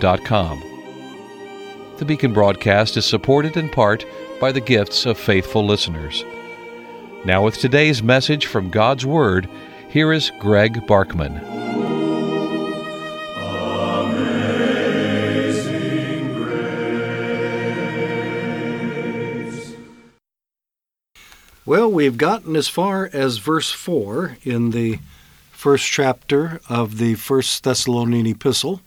beaconbaptist.com. The Beacon broadcast is supported in part by the gifts of faithful listeners. Now, with today's message from God's Word, here is Greg Barkman. Well, we've gotten as far as verse 4 in the first chapter of the First Thessalonian epistle,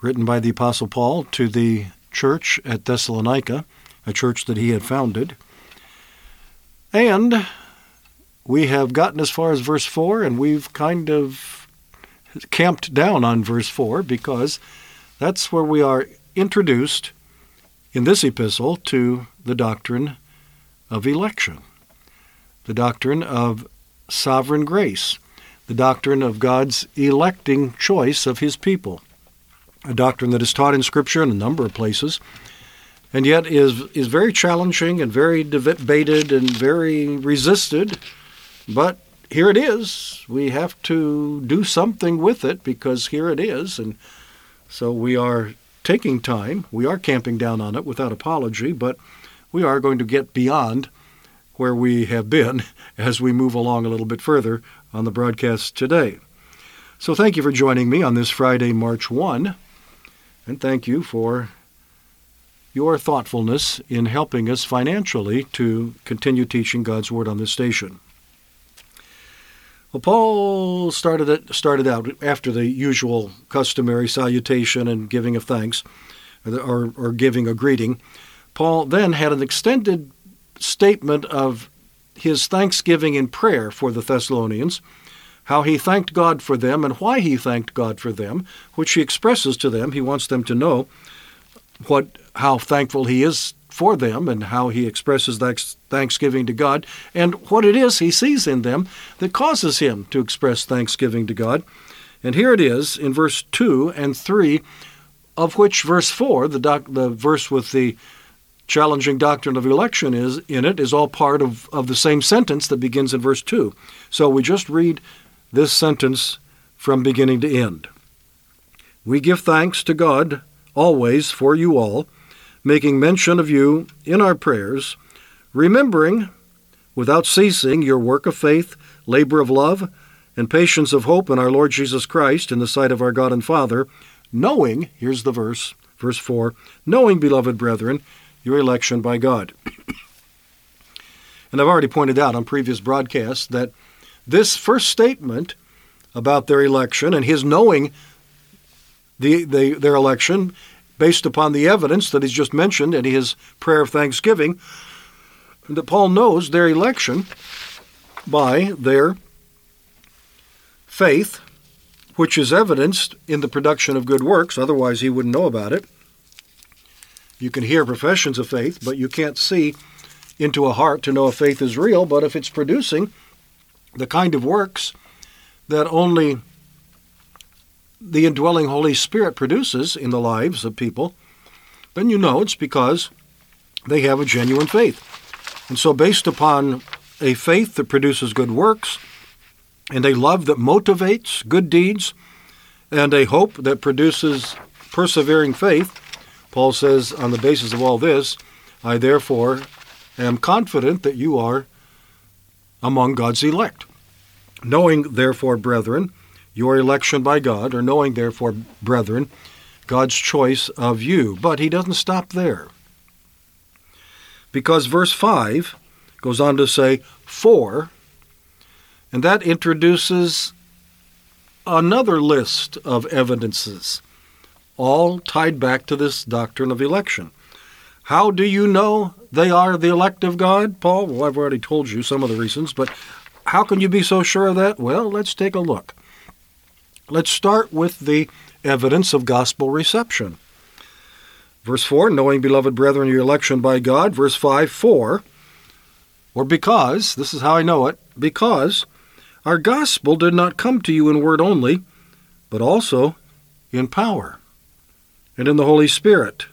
written by the Apostle Paul to the church at Thessalonica, a church that he had founded. And we have gotten as far as verse 4, and we've kind of camped down on verse 4 because that's where we are introduced in this epistle to the doctrine of election, the doctrine of sovereign grace, the doctrine of God's electing choice of his people, a doctrine that is taught in Scripture in a number of places, and yet is, is very challenging and very debated and very resisted. But here it is. We have to do something with it because here it is. And so we are taking time. We are camping down on it without apology, but we are going to get beyond where we have been as we move along a little bit further on the broadcast today. So thank you for joining me on this Friday, March 1, and thank you for your thoughtfulness in helping us financially to continue teaching God's Word on this station. Well, Paul started it, started out after the usual customary salutation and giving of thanks, or, or giving a greeting. Paul then had an extended statement of his thanksgiving in prayer for the Thessalonians, how he thanked God for them and why he thanked God for them, which he expresses to them. He wants them to know what how thankful he is for them and how he expresses that thanksgiving to God and what it is he sees in them that causes him to express thanksgiving to God. And here it is in verse 2 and 3 of which verse 4, the doc, the verse with the challenging doctrine of election is in it is all part of, of the same sentence that begins in verse 2. So we just read this sentence from beginning to end. We give thanks to God always for you all, making mention of you in our prayers, remembering without ceasing your work of faith, labor of love, and patience of hope in our Lord Jesus Christ in the sight of our God and Father, knowing, here's the verse, verse 4, knowing, beloved brethren, your election by God. and I've already pointed out on previous broadcasts that this first statement about their election and his knowing the, the, their election based upon the evidence that he's just mentioned in his prayer of thanksgiving, that Paul knows their election by their faith, which is evidenced in the production of good works, otherwise he wouldn't know about it. You can hear professions of faith, but you can't see into a heart to know if faith is real. But if it's producing the kind of works that only the indwelling Holy Spirit produces in the lives of people, then you know it's because they have a genuine faith. And so, based upon a faith that produces good works, and a love that motivates good deeds, and a hope that produces persevering faith, Paul says, on the basis of all this, I therefore am confident that you are among God's elect. Knowing, therefore, brethren, your election by God, or knowing, therefore, brethren, God's choice of you. But he doesn't stop there. Because verse 5 goes on to say, For, and that introduces another list of evidences all tied back to this doctrine of election. How do you know they are the elect of God, Paul? Well, I've already told you some of the reasons, but how can you be so sure of that? Well, let's take a look. Let's start with the evidence of gospel reception. Verse 4, knowing, beloved brethren, your election by God. Verse 5, for, or because, this is how I know it, because our gospel did not come to you in word only, but also in power, and in the Holy Spirit,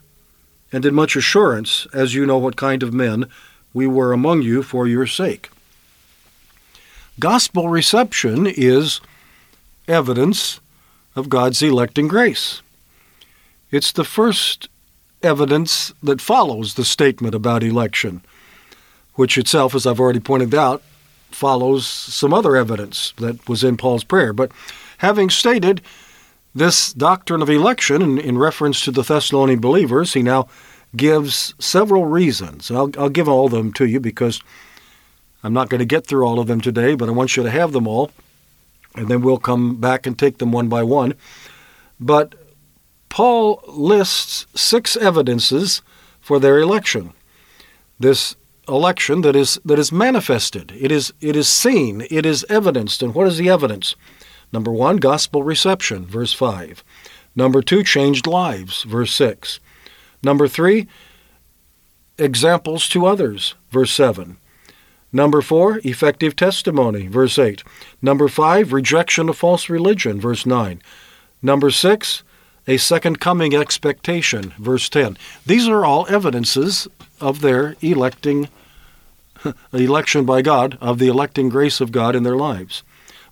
and in much assurance, as you know what kind of men we were among you for your sake. Gospel reception is evidence of God's electing grace. It's the first evidence that follows the statement about election, which itself, as I've already pointed out, follows some other evidence that was in Paul's prayer. But having stated this doctrine of election in, in reference to the Thessalonian believers, he now gives several reasons. I'll, I'll give all of them to you because I'm not going to get through all of them today, but I want you to have them all, and then we'll come back and take them one by one. But Paul lists six evidences for their election. This election that is that is manifested. It is it is seen, it is evidenced. And what is the evidence? Number 1, gospel reception, verse 5. Number 2, changed lives, verse 6. Number 3, examples to others, verse 7. Number 4, effective testimony, verse 8. Number 5, rejection of false religion, verse 9. Number 6, a second coming expectation, verse 10. These are all evidences of their electing election by God, of the electing grace of God in their lives.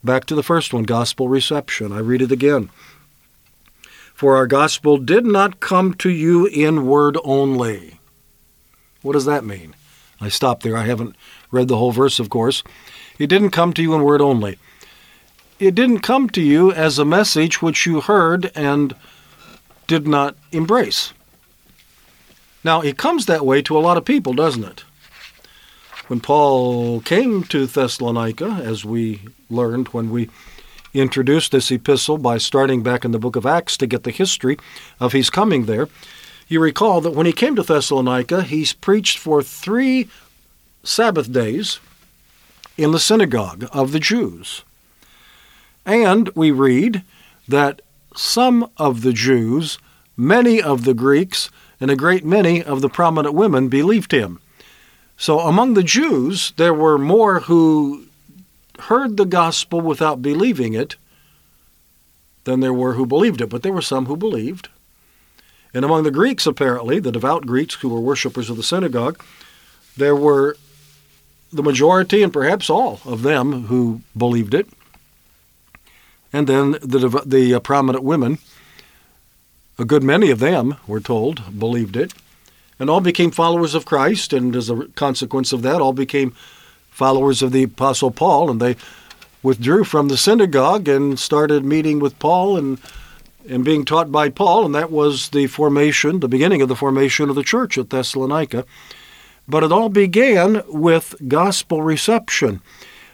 Back to the first one, gospel reception. I read it again. For our gospel did not come to you in word only. What does that mean? I stopped there. I haven't read the whole verse, of course. It didn't come to you in word only. It didn't come to you as a message which you heard and did not embrace. Now, it comes that way to a lot of people, doesn't it? When Paul came to Thessalonica, as we learned when we introduced this epistle by starting back in the book of Acts to get the history of his coming there, you recall that when he came to Thessalonica, he preached for three Sabbath days in the synagogue of the Jews. And we read that some of the Jews, many of the Greeks, and a great many of the prominent women believed him. So among the Jews, there were more who heard the gospel without believing it than there were who believed it, but there were some who believed. And among the Greeks, apparently, the devout Greeks who were worshippers of the synagogue, there were the majority and perhaps all of them who believed it. And then the, the uh, prominent women, a good many of them, we're told, believed it. And all became followers of Christ, and as a consequence of that, all became followers of the Apostle Paul, and they withdrew from the synagogue and started meeting with Paul and and being taught by Paul, and that was the formation, the beginning of the formation of the church at Thessalonica. But it all began with gospel reception.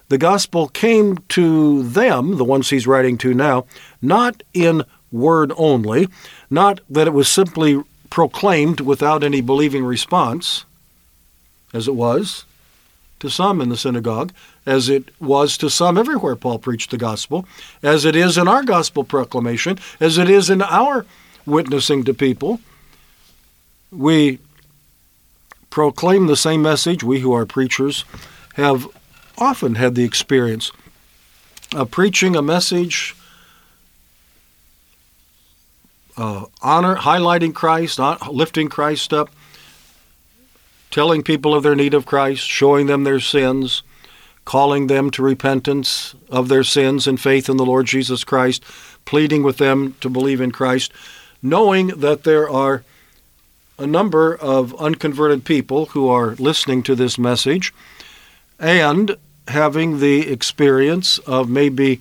The gospel came to them, the ones he's writing to now, not in word only, not that it was simply proclaimed without any believing response, as it was to some in the synagogue, as it was to some everywhere Paul preached the gospel, as it is in our gospel proclamation, as it is in our witnessing to people. We proclaim the same message. We who are preachers have often had the experience of preaching a message uh, honor, highlighting Christ, lifting Christ up, telling people of their need of Christ, showing them their sins, calling them to repentance of their sins and faith in the Lord Jesus Christ, pleading with them to believe in Christ, knowing that there are a number of unconverted people who are listening to this message and having the experience of maybe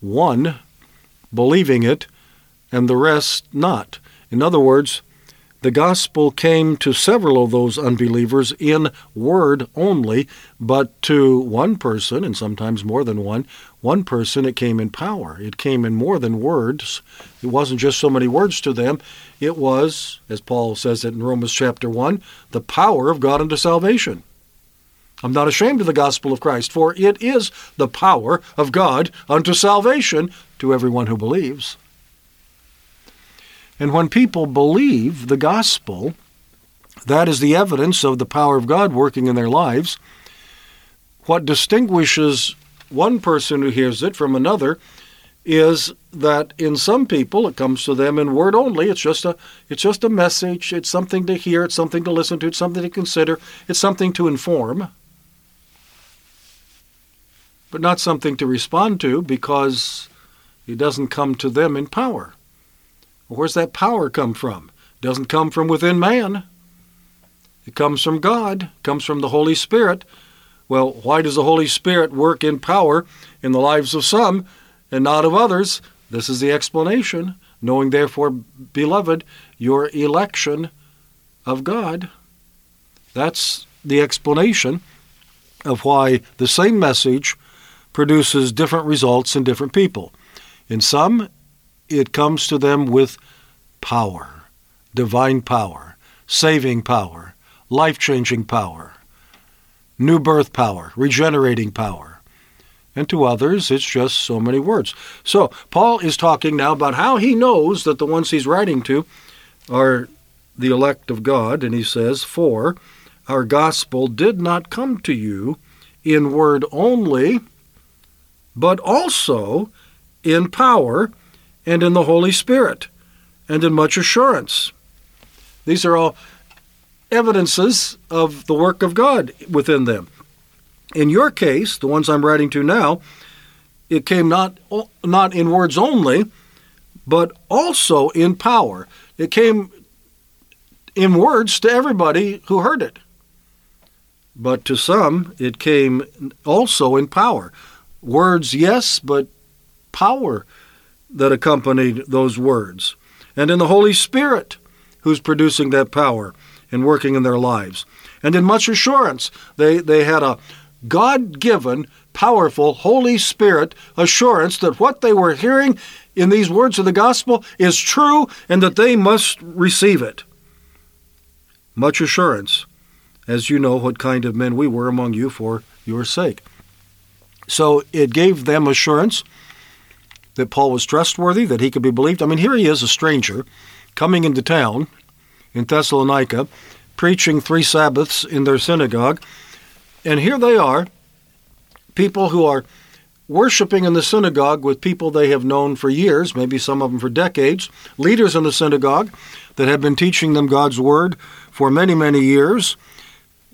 one believing it and the rest not. In other words, the gospel came to several of those unbelievers in word only, but to one person, and sometimes more than one, one person it came in power. It came in more than words. It wasn't just so many words to them. It was, as Paul says it in Romans chapter 1, the power of God unto salvation. I'm not ashamed of the gospel of Christ, for it is the power of God unto salvation to everyone who believes. And when people believe the gospel, that is the evidence of the power of God working in their lives. What distinguishes one person who hears it from another is that in some people it comes to them in word only. It's just a it's just a message. It's something to hear. It's something to listen to. It's something to consider. It's something to inform but not something to respond to because it doesn't come to them in power where's that power come from it doesn't come from within man it comes from god it comes from the holy spirit well why does the holy spirit work in power in the lives of some and not of others. This is the explanation. Knowing, therefore, beloved, your election of God. That's the explanation of why the same message produces different results in different people. In some, it comes to them with power, divine power, saving power, life changing power, new birth power, regenerating power and to others it's just so many words. So Paul is talking now about how he knows that the ones he's writing to are the elect of God, and he says, For our gospel did not come to you in word only, but also in power and in the Holy Spirit and in much assurance. These are all evidences of the work of God within them. In your case, the ones I'm writing to now, it came not not in words only, but also in power. It came in words to everybody who heard it. But to some, it came also in power. Words, yes, but power that accompanied those words. And in the Holy Spirit, who's producing that power and working in their lives. And in much assurance, they, they had a, God given, powerful Holy Spirit assurance that what they were hearing in these words of the gospel is true and that they must receive it. Much assurance, as you know what kind of men we were among you for your sake. So it gave them assurance that Paul was trustworthy, that he could be believed. I mean, here he is, a stranger, coming into town in Thessalonica, preaching three Sabbaths in their synagogue and here they are, people who are worshiping in the synagogue with people they have known for years, maybe some of them for decades, leaders in the synagogue that have been teaching them God's word for many, many years,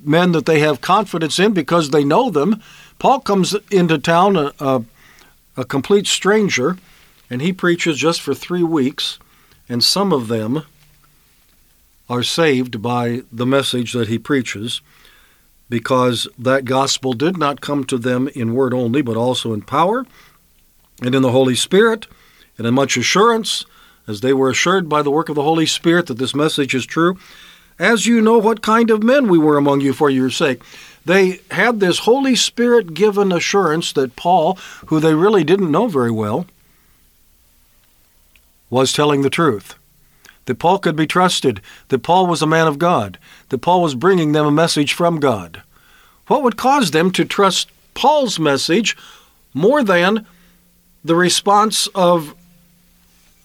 men that they have confidence in because they know them. Paul comes into town a, a, a complete stranger, and he preaches just for three weeks, and some of them are saved by the message that he preaches because that gospel did not come to them in word only, but also in power and in the Holy Spirit and in much assurance, as they were assured by the work of the Holy Spirit that this message is true. As you know what kind of men we were among you for your sake. They had this Holy Spirit given assurance that Paul, who they really didn't know very well, was telling the truth that Paul could be trusted, that Paul was a man of God, that Paul was bringing them a message from God. What would cause them to trust Paul's message more than the response of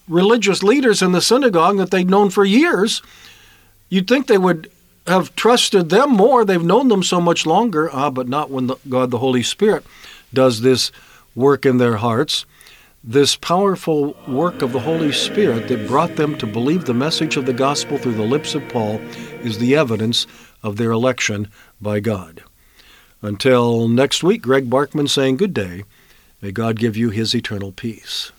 religious leaders in the synagogue that they'd known for years? You'd think they would have trusted them more. They've known them so much longer. Ah, but not when the, God the Holy Spirit does this work in their hearts this powerful work of the Holy Spirit that brought them to believe the message of the gospel through the lips of Paul is the evidence of their election by God. Until next week, Greg Barkman saying good day. May God give you his eternal peace.